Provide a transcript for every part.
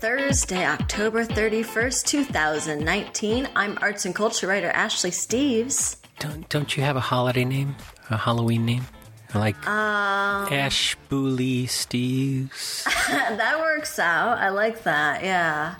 Thursday, October 31st, 2019. I'm arts and culture writer Ashley Steves. Don't don't you have a holiday name? A Halloween name? Like Um, Ash Booley Steves. that works out. I like that. Yeah.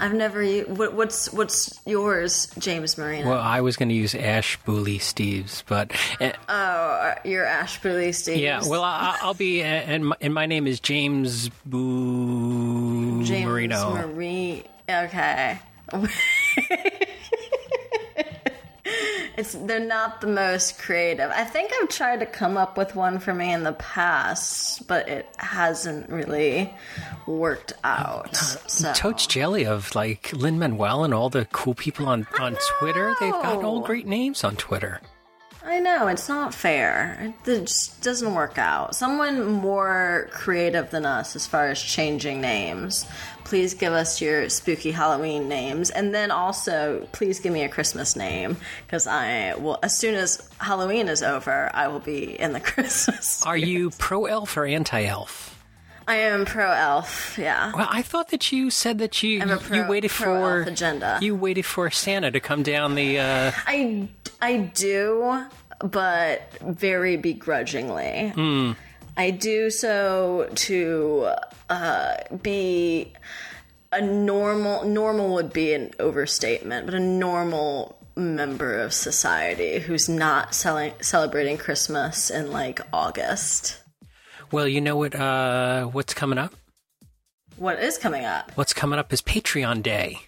I've never what, what's what's yours, James Marino? well, I was going to use Ash Booley Steves, but uh, oh, your Ash Burley Steves. yeah. Well, I, I'll be, uh, and my, and my name is James Boo James Marino. Marie. Okay. it's they're not the most creative. I think I've tried to come up with one for me in the past, but it hasn't really worked out. So. Totes Jelly of like Lin Manuel and all the cool people on on Twitter. They've got all great names on Twitter. I know it's not fair. It just doesn't work out. Someone more creative than us as far as changing names. Please give us your spooky Halloween names, and then also please give me a Christmas name because I will. As soon as Halloween is over, I will be in the Christmas. Are you pro elf or anti elf? I am pro elf. Yeah. Well, I thought that you said that you a you waited for agenda. You waited for Santa to come down the. Uh, I I do, but very begrudgingly. I do so to uh, be a normal. Normal would be an overstatement, but a normal member of society who's not selling, celebrating Christmas in like August. well, you know what? Uh, what's coming up? What is coming up? What's coming up is Patreon Day.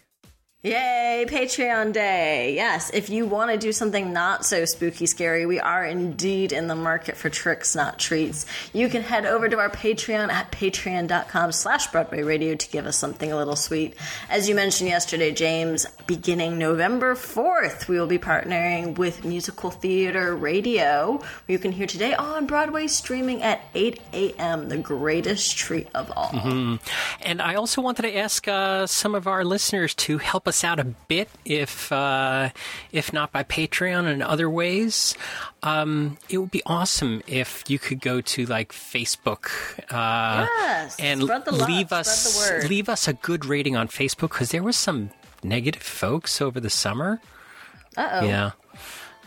Yay, Patreon Day. Yes, if you want to do something not so spooky scary, we are indeed in the market for tricks, not treats. You can head over to our Patreon at patreon.com slash Broadway Radio to give us something a little sweet. As you mentioned yesterday, James, beginning November 4th, we will be partnering with Musical Theater Radio. You can hear today on Broadway streaming at 8 a.m., the greatest treat of all. And I also wanted to ask uh, some of our listeners to help us out a bit, if uh, if not by Patreon and other ways. Um, it would be awesome if you could go to like Facebook uh, Yes, and love, leave us leave us a good rating on Facebook because there was some negative folks over the summer. Uh oh. Yeah.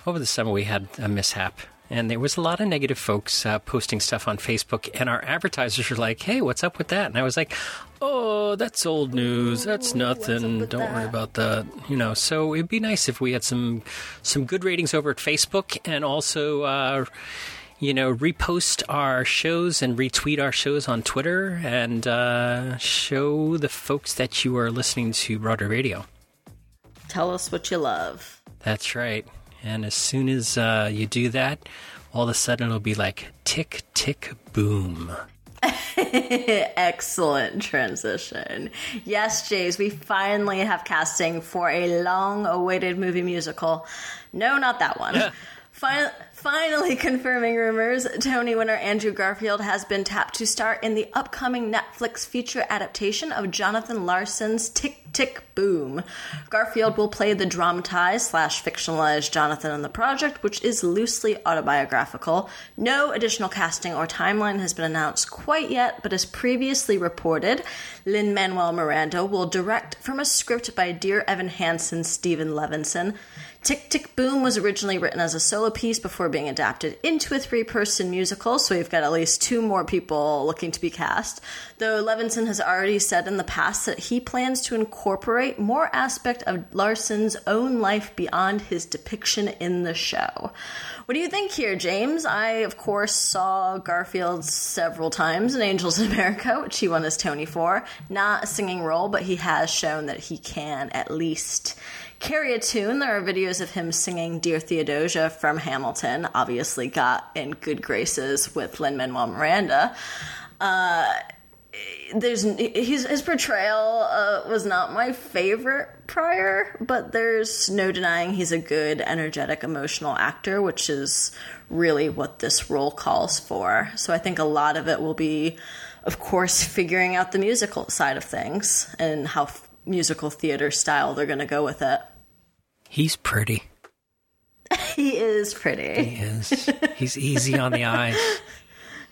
Over the summer, we had a mishap, and there was a lot of negative folks uh, posting stuff on Facebook, and our advertisers were like, hey, what's up with that? And I was like, oh, that's old news. That's nothing. with Don't worry about that. You know, so it'd be nice if we had some some good ratings over at Facebook and also. Uh, you know, repost our shows and retweet our shows on Twitter and uh, show the folks that you are listening to Broadway Radio. Tell us what you love. That's right. And as soon as uh, you do that, all of a sudden it'll be like tick, tick, boom. Excellent transition. Yes, Jays, we finally have casting for a long awaited movie musical. No, not that one. Fin- finally confirming rumors, Tony winner Andrew Garfield has been tapped to star in the upcoming Netflix feature adaptation of Jonathan Larson's Tick Tick Boom. Garfield will play the dramatized slash fictionalized Jonathan in the project, which is loosely autobiographical. No additional casting or timeline has been announced quite yet, but as previously reported, Lin Manuel Miranda will direct from a script by Dear Evan Hansen, Steven Levenson. Tick Tick Boom was originally written as a solo piece before being adapted into a three person musical, so we've got at least two more people looking to be cast. Though Levenson has already said in the past that he plans to incorporate more aspect of Larson's own life beyond his depiction in the show. What do you think here, James? I, of course, saw Garfield several times in Angels in America, which he won his Tony for. Not a singing role, but he has shown that he can at least carry a tune. There are videos of him singing Dear Theodosia from Hamilton, obviously got in good graces with Lin Manuel Miranda. Uh, there's his, his portrayal uh, was not my favorite prior, but there's no denying he's a good, energetic, emotional actor, which is really what this role calls for. So I think a lot of it will be, of course, figuring out the musical side of things and how f- musical theater style they're going to go with it. He's pretty. He is pretty. He is. He's easy on the eyes.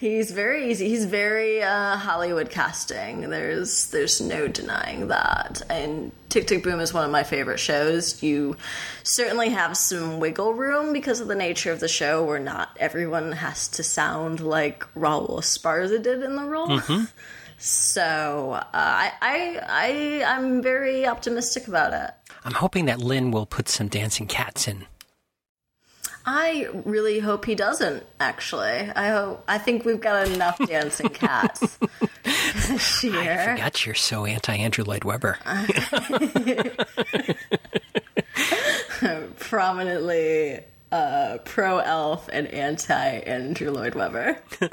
He's very easy. He's very uh, Hollywood casting. There's there's no denying that. And Tick Tick Boom is one of my favorite shows. You certainly have some wiggle room because of the nature of the show, where not everyone has to sound like Raul Esparza did in the role. Mm-hmm. So uh, I, I I I'm very optimistic about it. I'm hoping that Lin will put some dancing cats in. I really hope he doesn't. Actually, I hope. I think we've got enough dancing cats this year. I forgot you're so anti Andrew Lloyd Webber. Prominently uh, pro Elf and anti Andrew Lloyd Webber.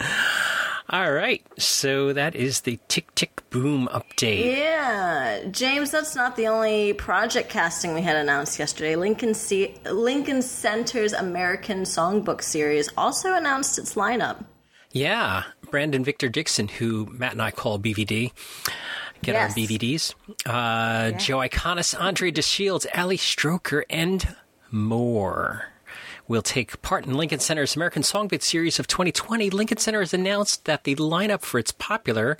All right, so that is the Tick Tick Boom update. Yeah, James, that's not the only project casting we had announced yesterday. Lincoln C- Lincoln Center's American Songbook series also announced its lineup. Yeah, Brandon Victor Dixon, who Matt and I call BVD. Get Yes. our BVDs. Uh, Joe Iconis, Andre DeShields, Ali Stroker, and more will take part in Lincoln Center's American Songbook Series of 2020. Lincoln Center has announced that the lineup for its popular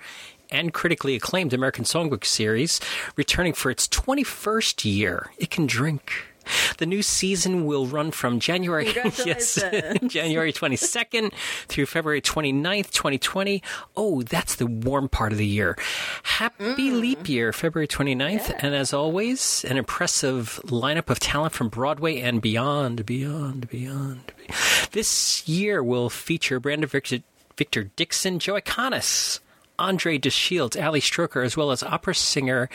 and critically acclaimed American Songbook Series, returning for its 21st year, it can drink. The new season will run from January yes, January 22nd through February 29th, 2020. Oh, that's the warm part of the year. Happy mm-hmm. leap year, February 29th. And as always, an impressive lineup of talent from Broadway and beyond, beyond, beyond. This year will feature Brandon Victor, Victor Dixon, Joe Iconis, Andre DeShields, Ali Stroker, as well as opera singer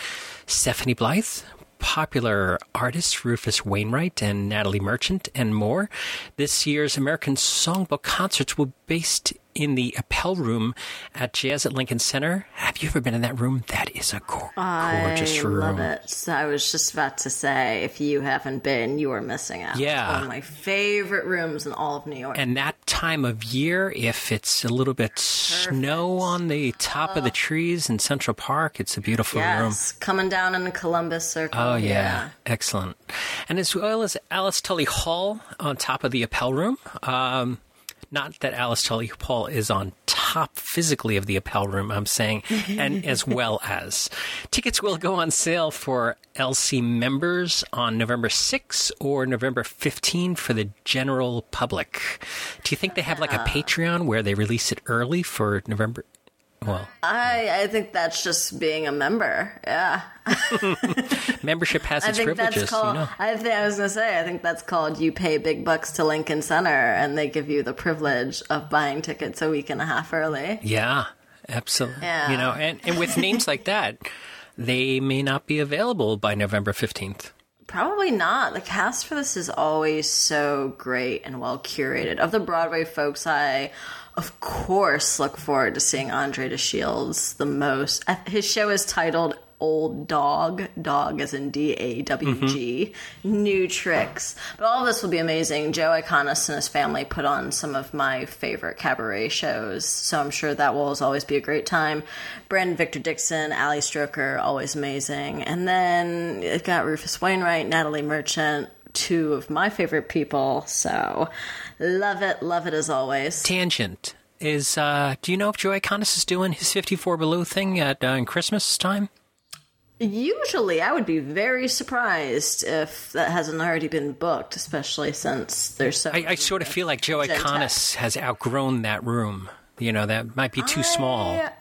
Stephanie Blythe, popular artists Rufus Wainwright and Natalie Merchant, and more. This year's American Songbook concerts will be based in the Appel Room at Jazz at Lincoln Center. Have you ever been in that room? That is a go- gorgeous I room. love it. So I was just about to say, if you haven't been, you are missing out. Yeah. One of my favorite rooms in all of New York. And that time of year, if it's a little bit snow on the top of the trees in Central Park, it's a beautiful room. yes, coming down in the Columbus Circle. Oh yeah. excellent. And as well as Alice Tully Hall on top of the Appel Room. Um, not that Alice Tully Hall is on top physically of the Appel Room, I'm saying, and as well as. Tickets will go on sale for LC members on November 6 or November 15 for the general public. Do you think they have like a ah. Patreon where they release it early for November? Well, I I think that's just being a member. Yeah. membership has I its think privileges, that's called. you know. I think I was gonna say. I think that's called. You pay big bucks to Lincoln Center, and they give you the privilege of buying tickets a week and a half early. Yeah, absolutely. Yeah. You know, and, and with names like that, they may not be available by November 15th. Probably not. The cast for this is always so great and well curated. Of the Broadway folks, I of course look forward to seeing Andre DeShields the most. His show is titled Old Dog, dog as in D A W G, new tricks. But all of this will be amazing. Joe Iconis and his family put on some of my favorite cabaret shows, so I'm sure that will always be a great time. Brandon Victor Dixon, Ali Stroker, always amazing. And then it got Rufus Wainwright, Natalie Merchant, two of my favorite people. So love it, love it as always. Tangent is, uh, do you know if Joey Iconis is doing his 54 Below thing at uh, Christmas time? Usually, I would be very surprised if that hasn't already been booked, especially since there's so. I, I sort of feel like Joe Iconis has outgrown that room. You know, that might be too small. I,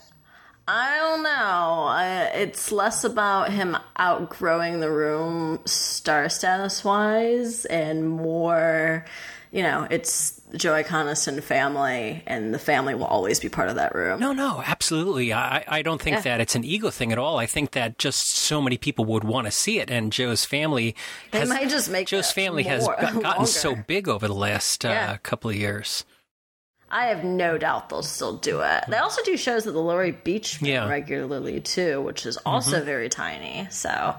I don't know. I, it's less about him outgrowing the room star status wise and more, you know, it's Joe Iconis and family, and the family will always be part of that room. No, no, absolutely. I, I don't think Yeah. that it's an ego thing at all. I think that just so many people would want to see it, and Joe's family. They has, might just make Joe's it family has more- got- gotten so big over the last uh, Yeah. couple of years. I have no doubt they'll still do it. They also do shows at the Lower East Beach Yeah. regularly too, which is also very tiny. So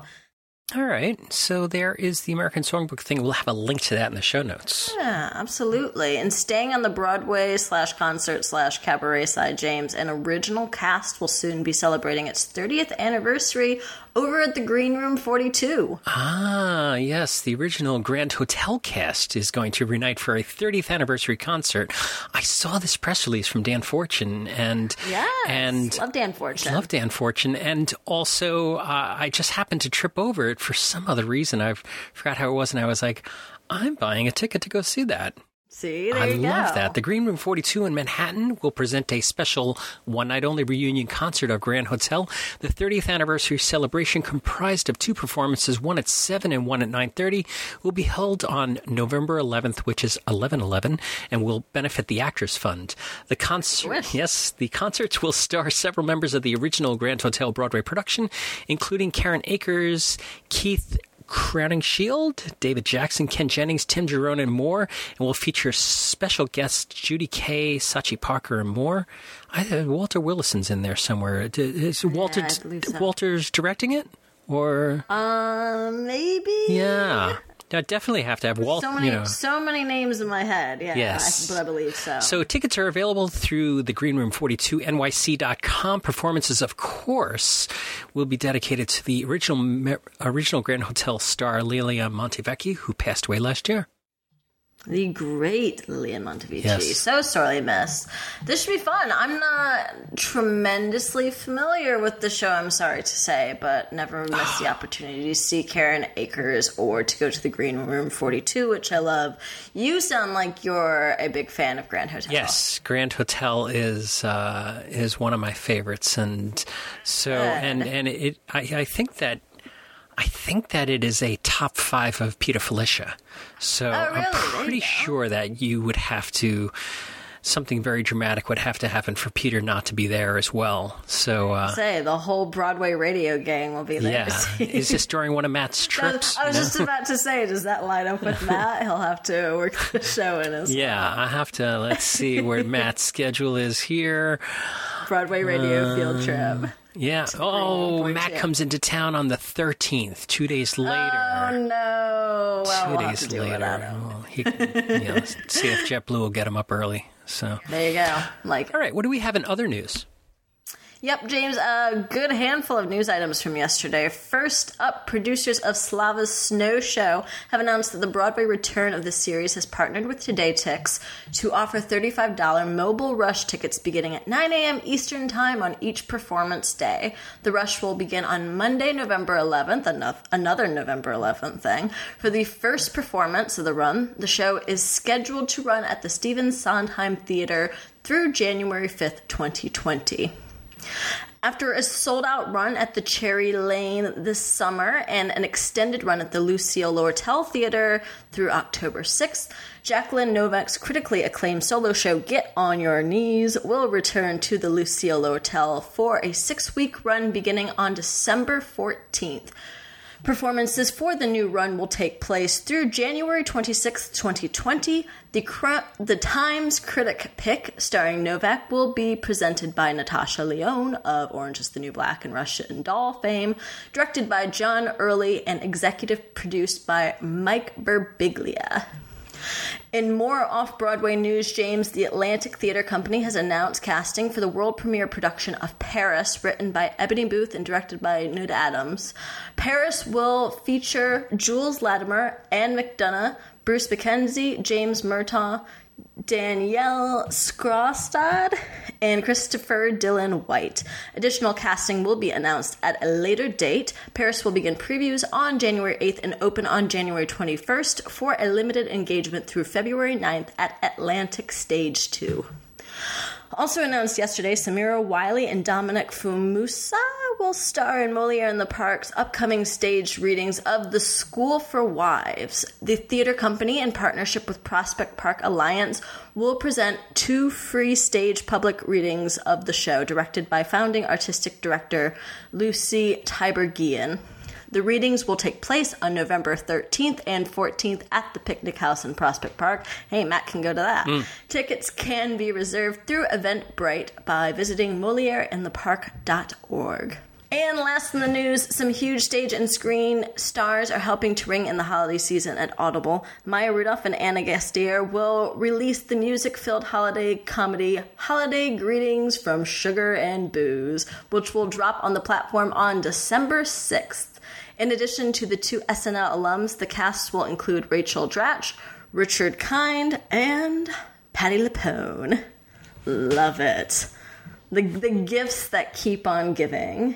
All right. So there is the American Songbook thing. We'll have a link to that in the show notes. Yeah, absolutely. And staying on the Broadway slash concert slash cabaret side, James, an original cast will soon be celebrating its 30th anniversary over at the Green Room 42. Ah, yes. The original Grand Hotel cast is going to reunite for a 30th anniversary concert. I saw this press release from Dan Fortune and Yes. and love Dan Fortune. Love Dan Fortune, and also uh, I just happened to trip over for some other reason. I forgot how it was, and I was like, "I'm buying a ticket to go see that." See, there I you love go. that. The Green Room 42 in Manhattan will present a special one night only reunion concert of Grand Hotel. The 30th anniversary celebration comprised of two performances, one at 7 and one at 9:30, will be held on November 11th, which is 11/11, and will benefit the Actors Fund. The concert Yes, the concerts will star several members of the original Grand Hotel Broadway production, including Karen Akers, Keith Crowningshield, David Jackson, Ken Jennings, Tim Jerome, and more, and we'll feature special guests Judy Kaye, Sachi Parker, and more. I, uh, Walter Willison's in there somewhere. Is Walter believe so. Walter's directing it, or Um, maybe. yeah? I definitely have to have Walt. So many, you know. so many names in my head. Yeah, Yes. I, I believe so. So tickets are available through the Green Room 42 NYC.com. Performances, of course, will be dedicated to the original original Grand Hotel star Liliane Montevecchi, who passed away last year. The great Liliane Montevecchi. Yes. So sorely missed. This should be fun. I'm not tremendously familiar with the show, I'm sorry to say, but never missed the opportunity to see Karen Akers or to go to the Green Room 42, which I love. You sound like you're a big fan of Grand Hotel. Yes, Grand Hotel is uh, is one of my favorites, and so and and it I, I think that. I think that it is a top five of Peter Filichia. So Oh, really? I'm pretty sure that you would have to something very dramatic would have to happen for Peter not to be there as well. So uh, Say, the whole Broadway radio gang will be there. yeah, is this during one of Matt's I was, trips? I was know? just about to say, does that line up with Matt? He'll have to work the show in his yeah, I have to. Let's see where Matt's schedule is here. Broadway radio Uh, field trip. Yeah. Oh, Matt comes into town on the 13th, two days later. Oh no! Well, two we'll have days to do it without later. Well, he, you know, see if JetBlue will get him up early. So, There you go. Like, all right, what do we have in other news? Yep, James. A good handful of news items from yesterday. First up, producers of Slava's Snow Show have announced that the Broadway return of the series has partnered with TodayTix to offer $35 mobile rush tickets beginning at 9 a.m. Eastern Time on each performance day. The rush will begin on Monday, November 11th, another November 11th thing. For the first performance of the run, the show is scheduled to run at the Stephen Sondheim Theater through January 5th, 2020. After a sold out run at the Cherry Lane this summer and an extended run at the Lucille Lortel Theater through October 6th, Jacqueline Novak's critically acclaimed solo show Get On Your Knees will return to the Lucille Lortel for a six week run beginning on December 14th. Performances for the new run will take place through January 26, 2020. The, cr- the Times Critic Pick, starring Novak, will be presented by Natasha Lyonne of Orange is the New Black and Russian Doll fame, directed by John Early, and executive produced by Mike Birbiglia. In more off Broadway news, James, the Atlantic Theater Company has announced casting for the world premiere production of Paris, written by Eboni Booth and directed by Knud Adams. Paris will feature Jules Latimer, Anne McDonough, Bruce Mackenzie, James Murtaugh, Danielle Skraastad, and Christopher Dylan White. Additional casting will be announced at a later date. Paris will begin previews on January 8th and open on January 21st for a limited engagement through February 9th at Atlantic Stage 2. Also announced yesterday, Samira Wiley and Dominic Fumusa will star in Moliere in the Park's upcoming stage readings of The School for Wives. The theater company, in partnership with Prospect Park Alliance, will present two free stage public readings of the show, directed by founding artistic director Lucie Tiberghien. The readings will take place on November 13th and 14th at the Picnic House in Prospect Park. Hey, Matt can go to that. Mm. Tickets can be reserved through Eventbrite by visiting MoliereInThePark.org. And last in the news, some huge stage and screen stars are helping to ring in the holiday season at Audible. Maya Rudolph and Ana Gasteyer will release the music filled holiday comedy Holiday Greetings from Sugar and Booze, which will drop on the platform on December 6th. In addition to the two SNL alums, the cast will include Rachel Dratch, Richard Kind, and Patti LuPone. Love it. The, the gifts that keep on giving.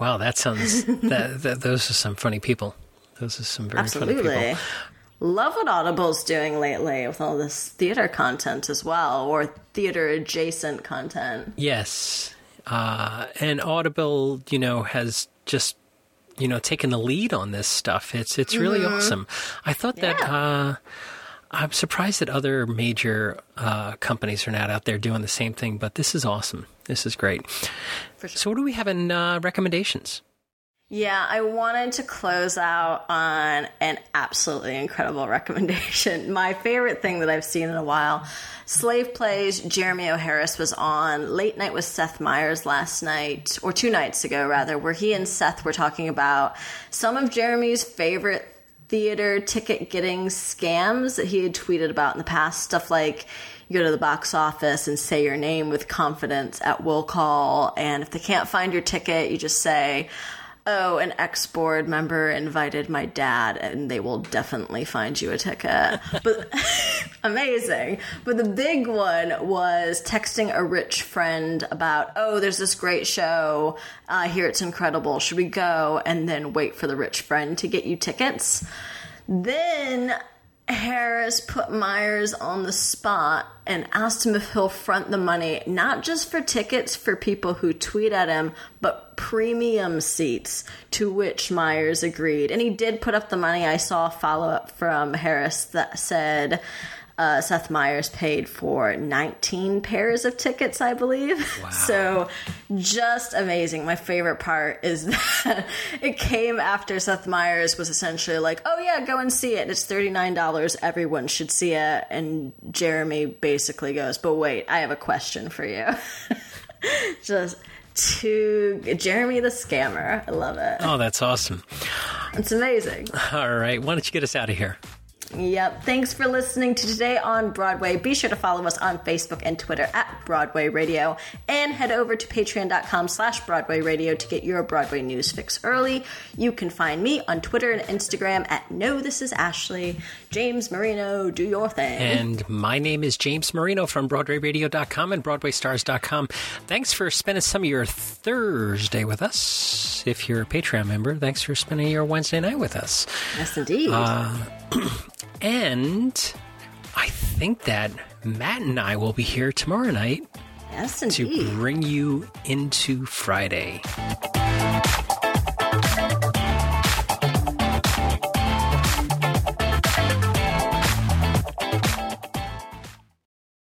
Wow, that sounds. that, that, those are some funny people. Those are some very Absolutely. funny people. Love what Audible's doing lately with all this theater content as well, or theater adjacent content. Yes, uh, and Audible, you know, has just you know taking the lead on this stuff. It's it's really mm-hmm. awesome. I thought that. Yeah. Uh, I'm surprised that other major uh, companies are not out there doing the same thing, but this is awesome. This is great. Sure. So, what do we have in uh, recommendations? Yeah, I wanted to close out on an absolutely incredible recommendation. My favorite thing that I've seen in a while. Slave Plays, Jeremy O. Harris was on Late Night with Seth Meyers last night, or two nights ago, rather, where he and Seth were talking about some of Jeremy's favorite theater ticket getting scams that he had tweeted about in the past. Stuff like you go to the box office and say your name with confidence at will call, and if they can't find your ticket, you just say, oh, an ex board member invited my dad, and they will definitely find you a ticket. But amazing. But the big one was texting a rich friend about, oh, there's this great show. I hear it's incredible. Should we go? And then wait for the rich friend to get you tickets. Then Harris put Meyers on the spot and asked him if he'll front the money, not just for tickets for people who tweet at him, but premium seats, to which Meyers agreed. And he did put up the money. I saw a follow up from Harris that said, uh, Seth Meyers paid for 19 pairs of tickets, I believe. Wow. So just amazing. My favorite part is that it came after Seth Meyers was essentially like, oh, yeah, go and see it. It's $39. Everyone should see it. And Jeremy basically goes, but wait, I have a question for you. just to Jeremy the scammer. I love it. Oh, that's awesome. It's amazing. All right. Why don't you get us out of here? Yep. Thanks for listening to Today on Broadway. Be sure to follow us on Facebook and Twitter at Broadway Radio and head over to patreon.com slash Broadway Radio to get your Broadway news fix early. You can find me on Twitter and Instagram at No This Is Ashley. James Marino, do your thing. And my name is James Marino from BroadwayRadio.com and BroadwayStars.com. Thanks for spending some of your Thursday with us. If you're a Patreon member, thanks for spending your Wednesday night with us. Yes, indeed. Uh, And I think that Matt and I will be here tomorrow night yes, to bring you into Friday.